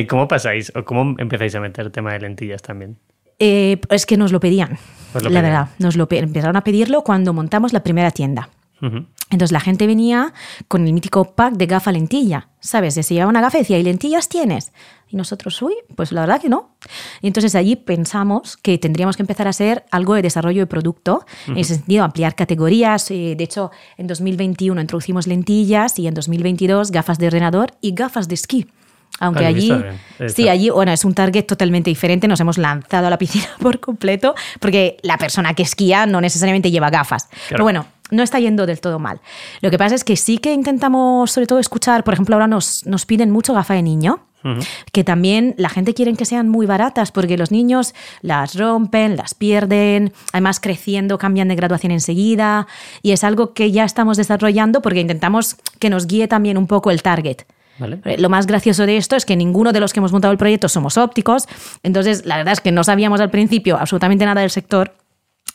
¿Cómo pasáis o cómo empezáis a meter tema de lentillas también? Eh, es que nos lo pedían, lo la pedían. verdad. Nos lo empezaron a pedirlo cuando montamos la primera tienda. Ujú. Entonces la gente venía con el mítico pack de gafa lentilla, ¿sabes? Se llevaba una gafa y decía, ¿y lentillas tienes? Y nosotros, uy, pues la verdad que no. Y entonces allí pensamos que tendríamos que empezar a hacer algo de desarrollo de producto, en ese sentido, ampliar categorías. Eh, De hecho, en 2021 introducimos lentillas y en 2022 gafas de ordenador y gafas de esquí. Aunque allí, sí, allí, bueno, es un target totalmente diferente. Nos hemos lanzado a la piscina *laughs* por completo, porque la persona que esquía no necesariamente lleva gafas. Pero bueno, no está yendo del todo mal. Lo que pasa es que sí que intentamos, sobre todo, escuchar, por ejemplo, ahora nos, nos piden mucho gafa de niño. Que también la gente quiere que sean muy baratas porque los niños las rompen, las pierden, además creciendo cambian de graduación enseguida y es algo que ya estamos desarrollando porque intentamos que nos guíe también un poco el target. Vale. Eh, Lo más gracioso de esto es que ninguno de los que hemos montado el proyecto somos ópticos, entonces la verdad es que no sabíamos al principio absolutamente nada del sector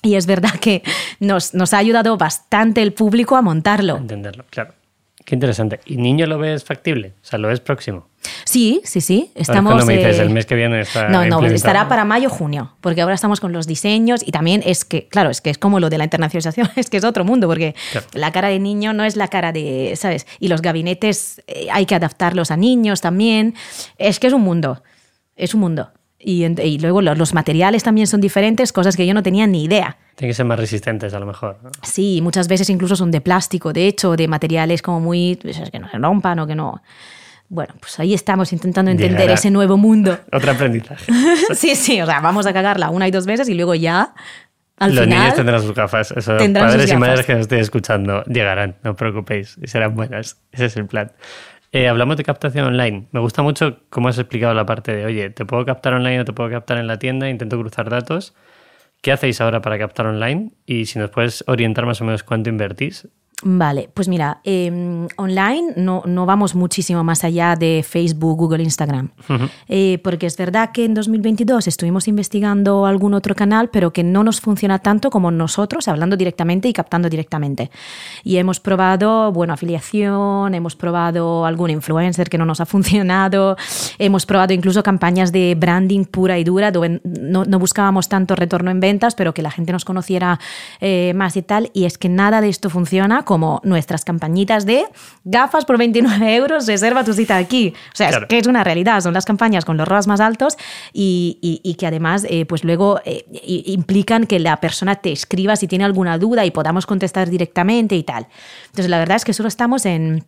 Y es verdad que nos, nos ha ayudado bastante el público a montarlo. Entenderlo, claro. Qué interesante. ¿Y niño lo ves factible? O sea, ¿lo ves próximo? Sí, sí, sí. Estamos. Cuando me dices eh, el mes que viene está. No, no, estará para mayo, junio, porque ahora estamos con los diseños y también es que, claro, es que es como lo de la internacionalización, *laughs* es que es otro mundo, porque Claro. la cara de niño no es la cara de, ¿sabes? Y los gabinetes eh, hay que adaptarlos a niños también. Es que es un mundo, es un mundo. Y, en- y luego lo- los materiales también son diferentes, cosas que yo no tenía ni idea. Tienen que ser más resistentes, a lo mejor. ¿no? Sí, muchas veces incluso son de plástico, de hecho, de materiales como muy, pues, que no se rompan o que no. Bueno, pues ahí estamos intentando entender Llegará. ese nuevo mundo. *laughs* Otro aprendizaje. *laughs* sí, sí, o sea, vamos a cagarla una y dos veces y luego ya, al Los final... niños tendrán sus gafas. Eso, tendrán sus padres y gafas. madres que nos estén escuchando llegarán, no os preocupéis, y serán buenas. Ese es el plan. Eh, hablamos de captación online. Me gusta mucho cómo has explicado la parte de, oye, te puedo captar online o te puedo captar en la tienda, intento cruzar datos. ¿Qué hacéis ahora para captar online? Y si nos puedes orientar más o menos cuánto invertís. Vale, pues mira, eh, online no, no vamos muchísimo más allá de Facebook, Google, Instagram. Eh, porque es verdad que en 2022 estuvimos investigando algún otro canal, pero que no nos funciona tanto como nosotros, hablando directamente y captando directamente. Y hemos probado, bueno, afiliación, hemos probado algún influencer que no nos ha *laughs* funcionado, hemos probado incluso campañas de branding pura y dura, donde no, no buscábamos tanto retorno en ventas, pero que la gente nos conociera eh, más y tal. Y es que nada de esto funciona como nuestras campañitas de gafas por 29 *laughs* euros, reserva tu cita aquí. O sea, Claro. es que es una realidad, son las campañas con los ROAS más altos y, y- y que además eh, pues luego eh, implican que la persona te escriba si tiene alguna duda y podamos contestar directamente y tal. Entonces, la verdad es que solo estamos en...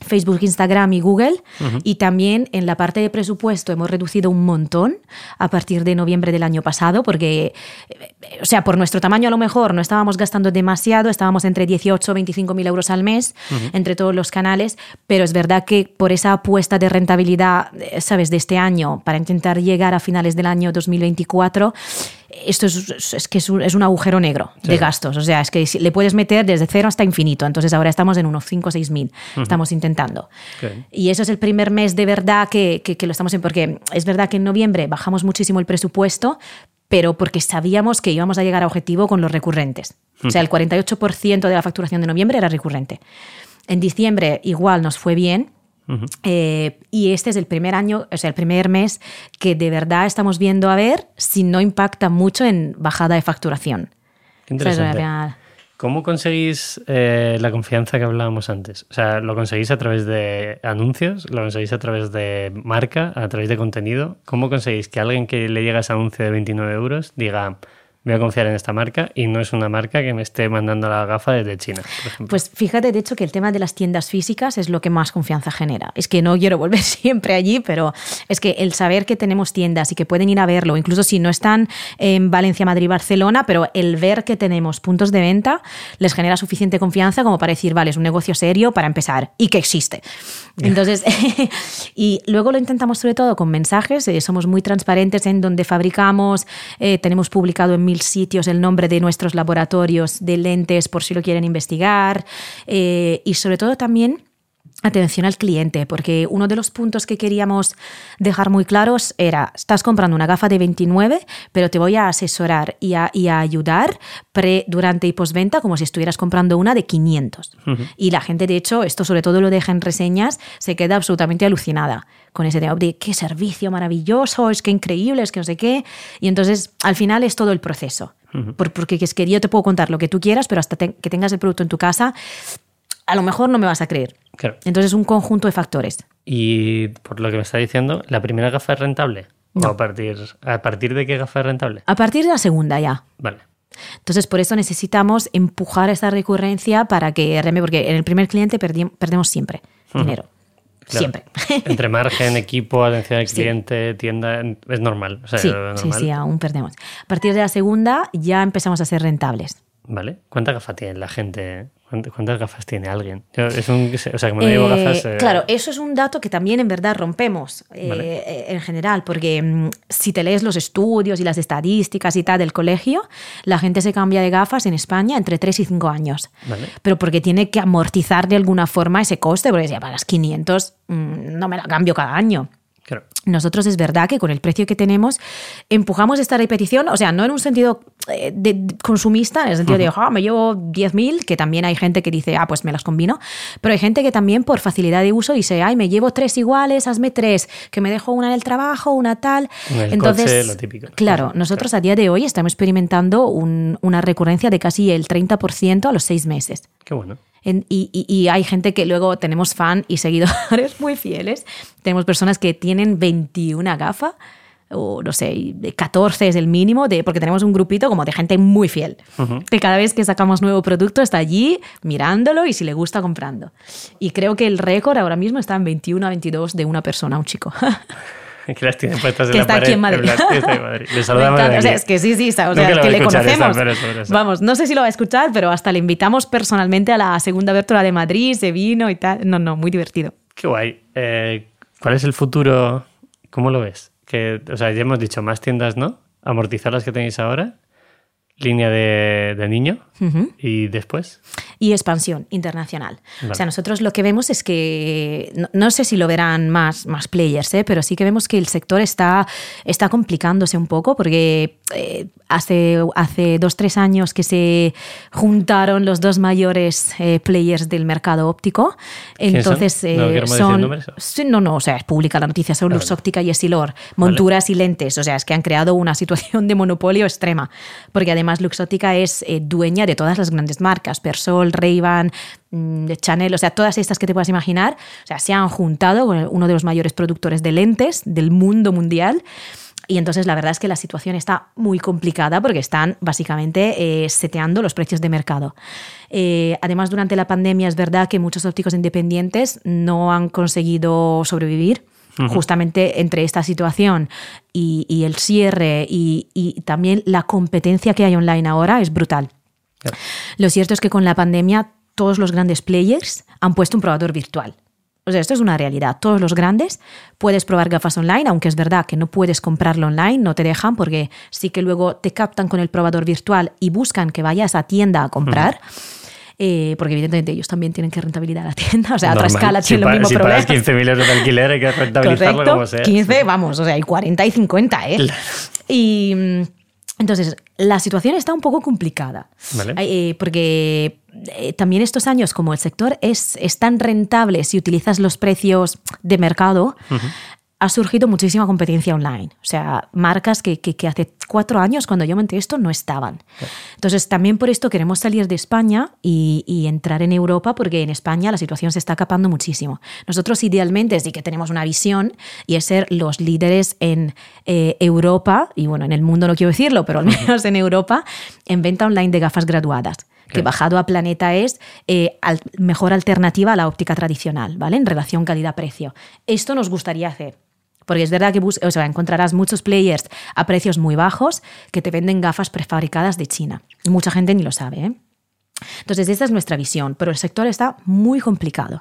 Facebook, Instagram y Google. Y también en la parte de presupuesto hemos reducido un montón a partir de noviembre del año pasado, porque, eh, o sea, por nuestro tamaño a lo mejor no estábamos gastando demasiado, estábamos entre 18 o 25 mil euros al mes entre todos los canales, pero es verdad que por esa apuesta de rentabilidad, eh, ¿sabes?, de este año, para intentar llegar a finales del año 2024, esto es, es que es un, es un agujero negro de gastos. O sea, es que le puedes meter desde cero hasta infinito. Entonces ahora estamos en unos 5 o 6 mil. Estamos intentando. Y eso es el primer mes de verdad que, que- que lo estamos en. Porque es verdad que en noviembre bajamos muchísimo el presupuesto, pero porque sabíamos que íbamos a llegar a objetivo con los recurrentes. O sea, el 48% de la facturación de noviembre era recurrente. En diciembre igual nos fue bien. Eh, y este es el primer año, o sea, el primer mes que de verdad estamos viendo a ver si no impacta mucho en bajada de facturación. Qué O sea, es interesante. ¿Cómo conseguís eh, la confianza que hablábamos antes? O sea, ¿lo conseguís a través de anuncios? ¿Lo conseguís a través de marca? ¿A través de contenido? ¿Cómo conseguís que alguien que le llega ese anuncio de 29 euros diga, voy a confiar en esta marca y no es una marca que me esté mandando la gafa desde China, por ejemplo? Pues fíjate, de hecho, que el tema de las tiendas físicas es lo que más confianza genera. Es que no quiero volver *laughs* siempre allí, pero es que el saber que tenemos tiendas y que pueden ir a verlo, incluso si no están en Valencia, Madrid, Barcelona, pero el ver que tenemos puntos de venta les genera suficiente confianza como para decir, vale, es un negocio serio para empezar y que existe. Entonces, *laughs* y luego lo intentamos sobre todo con mensajes, eh, somos muy transparentes en donde fabricamos, eh, tenemos publicado en mil sitios el nombre de nuestros laboratorios de lentes por si lo quieren investigar eh, y sobre todo también atención al cliente, porque uno de los puntos que queríamos dejar muy claros era, estás comprando una gafa de 29, pero te voy a asesorar y a, y a ayudar pre, durante y postventa como si estuvieras comprando una de 500. Y la gente, de hecho, esto sobre todo lo deja en reseñas, se queda absolutamente alucinada con ese tema de qué servicio maravilloso, es que increíble, es que no sé qué. Y entonces, al final es todo el proceso. Por- porque es que yo te puedo contar lo que tú quieras, pero hasta te- que tengas el producto en tu casa, a lo mejor no me vas a creer. Claro. Entonces, un conjunto de factores. Y por lo que me está diciendo, ¿la primera gafa es rentable? ¿O No. a partir, a partir de qué gafa es rentable? A partir de la segunda ya. Vale. Entonces, por eso necesitamos empujar esta recurrencia para que reme, porque en el primer cliente perdi- perdemos siempre dinero. Claro. Siempre. *laughs* Entre margen, equipo, atención al Sí. cliente, tienda, es normal. O sea, sí, sí, normal. sí, aún perdemos. A partir de la segunda ya empezamos a ser rentables. ¿Vale? ¿Cuántas gafas tiene la gente? ¿Cuánt- ¿Cuántas gafas tiene alguien? Yo, es un, o sea, no llevo Eh, gafas. eh, Claro, eso es un dato que también en verdad rompemos eh, Vale. en general, porque mm, si te lees los estudios y las estadísticas y tal del colegio, la gente se cambia de gafas en España entre 3 y 5 años. Vale. Pero porque tiene que amortizar de alguna forma ese coste, porque si ya pagas 500, mm, no me la cambio cada año. Claro. Nosotros es verdad que con el precio que tenemos empujamos esta repetición, o sea, no en un sentido eh, de, consumista, en el sentido de, ah, me llevo 10.000, que también hay gente que dice, ah, pues me las combino, pero hay gente que también por facilidad de uso dice, ay, me llevo tres iguales, hazme tres, que me dejo una en el trabajo, una tal. Entonces, lo típico. claro, nosotros a día de hoy estamos experimentando una recurrencia de casi el 30% a los seis meses. Qué bueno. y, y, hay gente que luego tenemos fan y seguidores *laughs* muy fieles. Tenemos personas que tienen 21 gafas o no sé, 14 es el mínimo, de, porque tenemos un grupito como de gente muy fiel, que cada vez que sacamos nuevo producto está allí mirándolo y si le gusta comprando. Y creo que el récord ahora mismo está en 21 a 22 de una persona, un chico. *laughs* que las tiene puestas en que la está pared, aquí en Madrid. Le saludamos o sea, es que sí, sí, o sea, es que le conocemos. eso, Vamos, no sé si lo va a escuchar, pero hasta le invitamos personalmente a la segunda abertura de Madrid, se vino y tal. No, no, muy divertido. Qué guay. Eh, ¿Cuál es el futuro? ¿Cómo lo ves? Que, o sea, ya hemos dicho, más tiendas, ¿no? Amortizar las que tenéis ahora línea de, niño y después. Y expansión internacional. O sea, nosotros lo que vemos es que, no, sé si lo verán más, más players, ¿eh? pero sí que vemos que el sector está, está complicándose un poco porque eh, hace, hace dos, tres años que se juntaron los dos mayores eh, players del mercado óptico. Entonces son... ¿No, no, no, o sea, es pública la noticia, son Lux Óptica y Essilor, monturas y lentes. O sea, es que han creado una situación de monopolio extrema. Porque además además Luxótica es eh, dueña de todas las grandes marcas, Persol, Ray-Ban, mm, Chanel, o sea, todas estas que te puedas imaginar, o sea, se han juntado con uno de los mayores productores de lentes del mundo mundial. Y entonces la verdad es que la situación está muy complicada porque están básicamente eh, seteando los precios de mercado. Eh, además, durante la pandemia es verdad que muchos ópticos independientes no han conseguido sobrevivir justamente entre esta situación y, el cierre y, también la competencia que hay online ahora es brutal. Lo cierto es que con la pandemia todos los grandes players han puesto un probador virtual. O sea, esto es una realidad. Todos los grandes puedes probar gafas online, aunque es verdad que no puedes comprarlo online, no te dejan porque sí que luego te captan con el probador virtual y buscan que vayas a tienda a comprar. Eh, porque evidentemente ellos también tienen que rentabilizar la tienda, o sea, a otra escala tienen lo mismo si problema. Si pagas 15.000 euros de alquiler hay que rentabilizarlo como sea. 15, vamos, o sea, hay 40 y 50, ¿eh? Y mm, entonces, la situación está un poco complicada, eh, porque eh, también estos años, como el sector es, es, tan rentable si utilizas los precios de mercado, ha surgido muchísima competencia online. O sea, marcas que, que, hace cuatro años, cuando yo monté esto, no estaban. Entonces, también por esto queremos salir de España y, y, entrar en Europa, porque en España la situación se está capando muchísimo. Nosotros, idealmente, sí que tenemos una visión y es ser los líderes en eh, Europa, y bueno, en el mundo no quiero decirlo, pero al menos en Europa, en venta online de gafas graduadas que bajado a planeta es eh, mejor alternativa a la óptica tradicional, ¿vale? En relación calidad-precio. Esto nos gustaría hacer. Porque es verdad que o sea, encontrarás muchos players a precios muy bajos que te venden gafas prefabricadas de China. Mucha gente ni lo sabe. ¿eh? Entonces, esta es nuestra visión, pero el sector está muy complicado.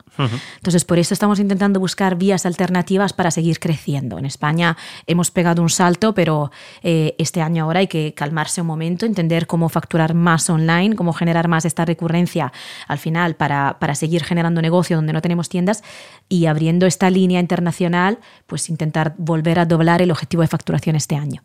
Entonces, por eso estamos intentando buscar vías alternativas para seguir creciendo. En España hemos pegado un salto, pero eh, este año ahora hay que calmarse un momento, entender cómo facturar más online, cómo generar más esta recurrencia al final para, para seguir generando negocio donde no tenemos tiendas y abriendo esta línea internacional, pues intentar volver a doblar el objetivo de facturación este año.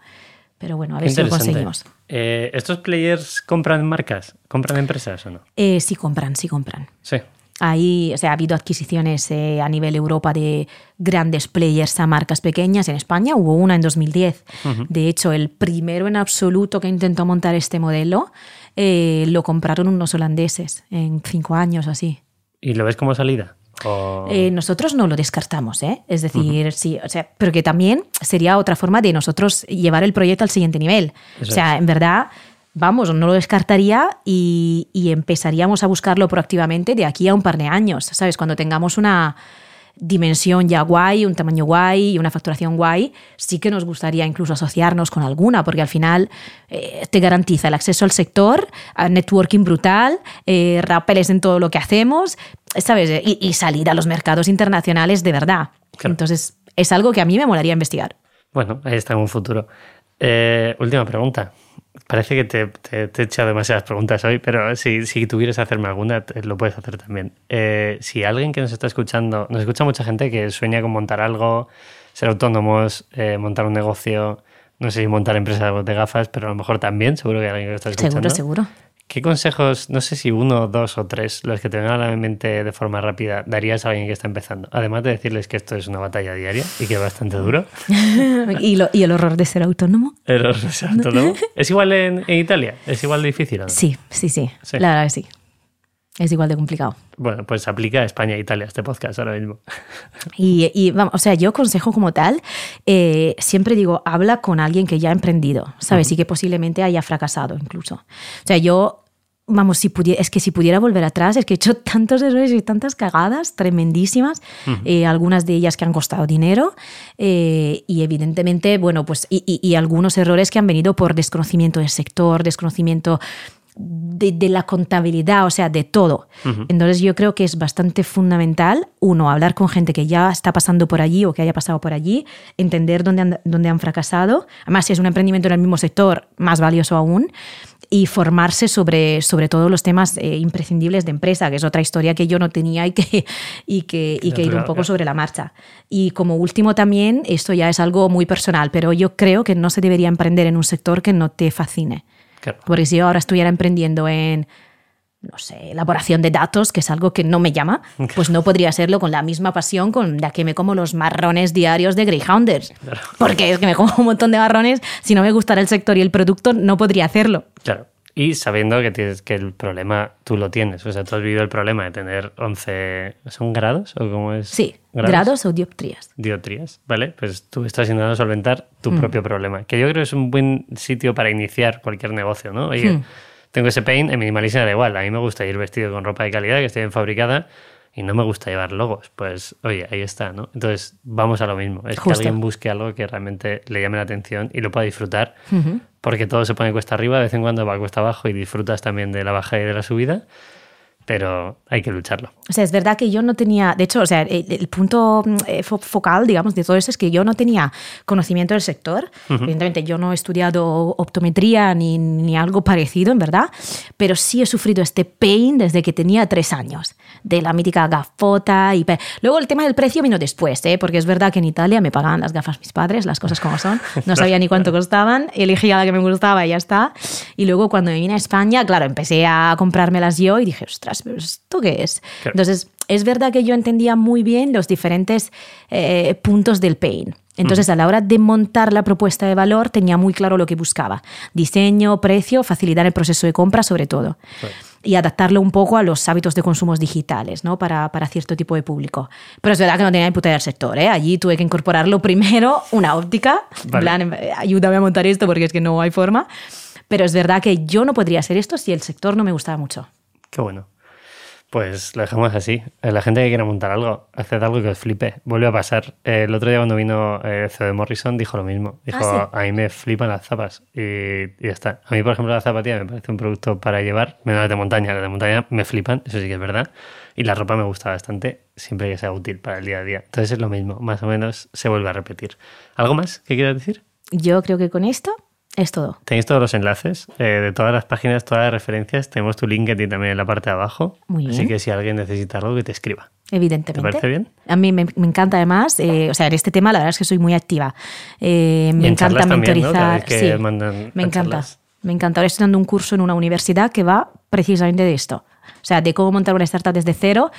Pero bueno, a ver si lo conseguimos. Eh, ¿Estos players compran marcas? ¿Compran empresas o no? Eh, sí, compran, sí compran. Sí. Ahí, o sea, ha habido adquisiciones eh, a nivel Europa de grandes players a marcas pequeñas. En España hubo una en 2010. De hecho, el primero en absoluto que intentó montar este modelo lo compraron unos holandeses en cinco años así. ¿Y lo ves como salida? Eh, nosotros no lo descartamos, ¿eh? Es decir, sí, o sea, pero que también sería otra forma de nosotros llevar el proyecto al siguiente nivel. o sea, en verdad, vamos, no lo descartaría y, y empezaríamos a buscarlo proactivamente de aquí a un par de años, ¿sabes? Cuando tengamos una dimensión ya guay, un tamaño guay y una facturación guay, sí que nos gustaría incluso asociarnos con alguna, porque al final eh, te garantiza el acceso al sector, a networking brutal, eh, rapeles en todo lo que hacemos, ¿sabes? Y, y, salir a los mercados internacionales de verdad. Entonces, es algo que a mí me molaría investigar. Bueno, ahí está en un futuro. Eh, última pregunta. Parece que te, he echado demasiadas preguntas hoy, pero si, si tuvieras que hacerme alguna, lo puedes hacer también. Eh, si alguien que nos está escuchando, nos escucha mucha gente que sueña con montar algo, ser autónomos, eh, montar un negocio, no sé si montar empresas de gafas, pero a lo mejor también, seguro que hay alguien que lo está escuchando. Seguro, seguro. ¿Qué consejos, no sé si uno, dos o tres, los que te vengan a la mente de forma rápida, darías a alguien que está empezando? Además de decirles que esto es una batalla diaria y que es bastante duro. *laughs* ¿Y, lo- y el horror de ser autónomo? El horror de ser autónomo. *laughs* ¿Es igual en, en Italia? ¿Es igual de difícil no? Sí, sí, sí, Sí. La verdad que sí. Es igual de complicado. Bueno, pues aplica a España e Italia este podcast ahora mismo. Y, y, vamos, o sea, yo consejo como tal, eh, siempre digo, habla con alguien que ya ha emprendido, ¿sabes? Y que posiblemente haya fracasado incluso. O sea, yo, vamos, si pudiera, es que si pudiera volver atrás, es que he hecho *laughs* tantos errores y tantas cagadas tremendísimas, eh, algunas de ellas que han costado dinero eh, y evidentemente, bueno, pues, y, y- y algunos errores que han venido por desconocimiento del sector, desconocimiento de, de la contabilidad, o sea, de todo. Entonces yo creo que es bastante fundamental, uno, hablar con gente que ya está pasando por allí o que haya pasado por allí, entender dónde han, dónde han fracasado. Además, si es un emprendimiento en el mismo sector, más valioso aún. Y formarse sobre, sobre todos los temas eh, imprescindibles de empresa, que es otra historia que yo no tenía y que, y que, y que ido un poco sobre la marcha. Y como último también, esto ya es algo muy personal, pero yo creo que no se debería emprender en un sector que no te fascine. Claro. Porque si yo ahora estuviera emprendiendo en, no sé, elaboración de datos, que es algo que no me llama, *laughs* pues no podría hacerlo con la misma pasión con la que me como los marrones diarios de Greyhounders. Porque es que me como un montón de marrones, si no me gustara el sector y el producto, no podría hacerlo. Claro. Y sabiendo que, tienes, que el problema tú lo tienes. O sea, tú has vivido el problema de tener 11... ¿Son grados o cómo es? Sí, grados, o dioptrías. dioptrías, ¿vale? Pues tú estás intentando solventar Mm. tu propio problema, que yo creo que es un buen sitio para iniciar cualquier negocio, ¿no? Oye, Mm. Tengo ese pain, en minimalismo da igual, a mí me gusta ir vestido con ropa de calidad, que esté bien fabricada, y no me gusta llevar logos, pues oye, ahí está, ¿no? Entonces vamos a lo mismo, es que Justo. alguien busque algo que realmente le llame la atención y lo pueda disfrutar, porque todo se pone cuesta arriba, de vez en cuando va cuesta abajo y disfrutas también de la bajada y de la subida, pero hay que lucharlo. O sea, es verdad que yo no tenía, de hecho, o sea, el, el punto eh, fo- focal, digamos, de todo eso es que yo no tenía conocimiento del sector. Evidentemente, yo no he estudiado optometría ni, ni algo parecido, en verdad, pero sí he sufrido este pain desde que tenía tres años, de la mítica gafota. Y Luego el tema del precio vino después, ¿eh? porque es verdad que en Italia me pagaban las gafas mis padres, las cosas como son. No sabía ni cuánto costaban, elegía la que me gustaba y ya está. Y luego cuando me vine a España, claro, empecé a comprármelas yo y dije, ostras, ¿pero esto qué es? Claro. Entonces, es verdad que yo entendía muy bien los diferentes eh, puntos del pain. Entonces, a la hora de montar la propuesta de valor, tenía muy claro lo que buscaba. Diseño, precio, facilitar el proceso de compra, sobre todo. Right. Y adaptarlo un poco a los hábitos de consumos digitales, ¿no? Para, para cierto tipo de público. Pero es verdad que no tenía ni puta del sector, ¿eh? Allí tuve que incorporarlo primero, una óptica. En Vale. plan, ayúdame a montar esto porque es que no hay forma. Pero es verdad que yo no podría hacer esto si el sector no me gustaba mucho. Qué bueno. Pues lo dejamos así. Eh, La gente que quiera montar algo, haced algo que os flipe. Vuelve a pasar. Eh, El otro día cuando vino eh, CEO de Morrison dijo lo mismo. Dijo, Ah, a mí me flipan las zapas. Y, y ya está. A mí, por ejemplo, la zapatilla me parece un producto para llevar. Menos las de montaña. Las de montaña me flipan, eso sí que es verdad. Y la ropa me gusta bastante, siempre que sea útil para el día a día. Entonces es lo mismo. Más o menos se vuelve a repetir. ¿Algo más que quieras decir? Yo creo que con esto es todo. Tenéis todos los enlaces eh, de todas las páginas, todas las referencias. Tenemos tu LinkedIn también en la parte de abajo. Muy Así bien. que si alguien necesita algo, que te escriba. Evidentemente. ¿Te parece bien? A mí me, me encanta además, eh, o sea, en este tema la verdad es que soy muy activa. Eh, me en encanta mentorizar. sí, me encanta. charlas. Me encanta. Ahora estoy dando un curso en una universidad que va precisamente de esto. O sea, de cómo montar una startup desde cero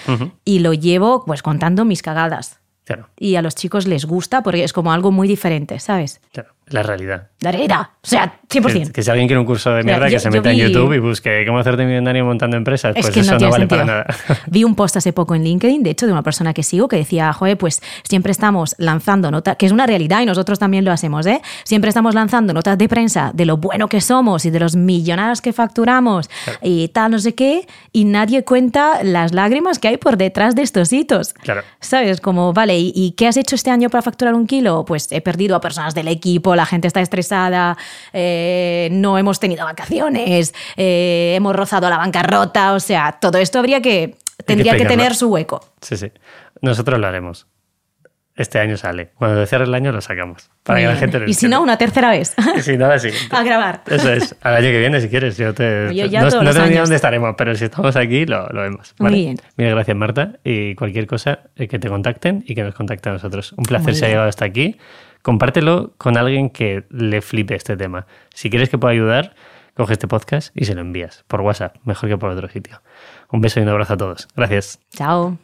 y lo llevo pues contando mis cagadas. Claro, Y a los chicos les gusta porque es como algo muy diferente, ¿sabes? claro. La realidad. La realidad. O sea, Que, 100%. que si alguien quiere un curso de mierda, yo- que se meta en vi- YouTube y busque cómo hacerte millonario montando empresas, Es pues que eso no no, vale sentido. para nada. *laughs* Vi un post hace poco en LinkedIn, de hecho, de una persona que sigo que decía, joder, pues siempre estamos lanzando notas, que es una realidad y nosotros también lo hacemos, ¿eh? Siempre estamos lanzando notas de prensa de lo bueno que somos y de los millonarios que facturamos y tal, no sé qué, y nadie cuenta las lágrimas que hay por detrás de estos hitos. Claro. ¿Sabes? Como, vale, ¿y, y qué has hecho este año para facturar un kilo? Pues he perdido a personas del equipo, la gente está estresada, eh, no hemos tenido vacaciones, eh, hemos rozado la bancarrota, o sea, todo esto habría que, tendría que, tener su hueco. Sí, sí. Nosotros lo haremos. este año sale. Cuando cierre el año lo sacamos. Para que la gente lo Y si no, una tercera vez. *laughs* Y si no. A grabar. Eso es. Al año que viene, si quieres. Yo te, Yo ya no todos no los te digo años. dónde estaremos, pero si estamos aquí, lo, lo vemos. Muy bien. Mil gracias, Marta. Y cualquier cosa, eh, que te contacten y que nos contacten a nosotros. Un placer si ha llegado hasta aquí. Compártelo con alguien que le flipe este tema. Si quieres que pueda ayudar, coge este podcast y se lo envías por WhatsApp, mejor que por otro sitio. Un beso y un abrazo a todos. Gracias. Chao.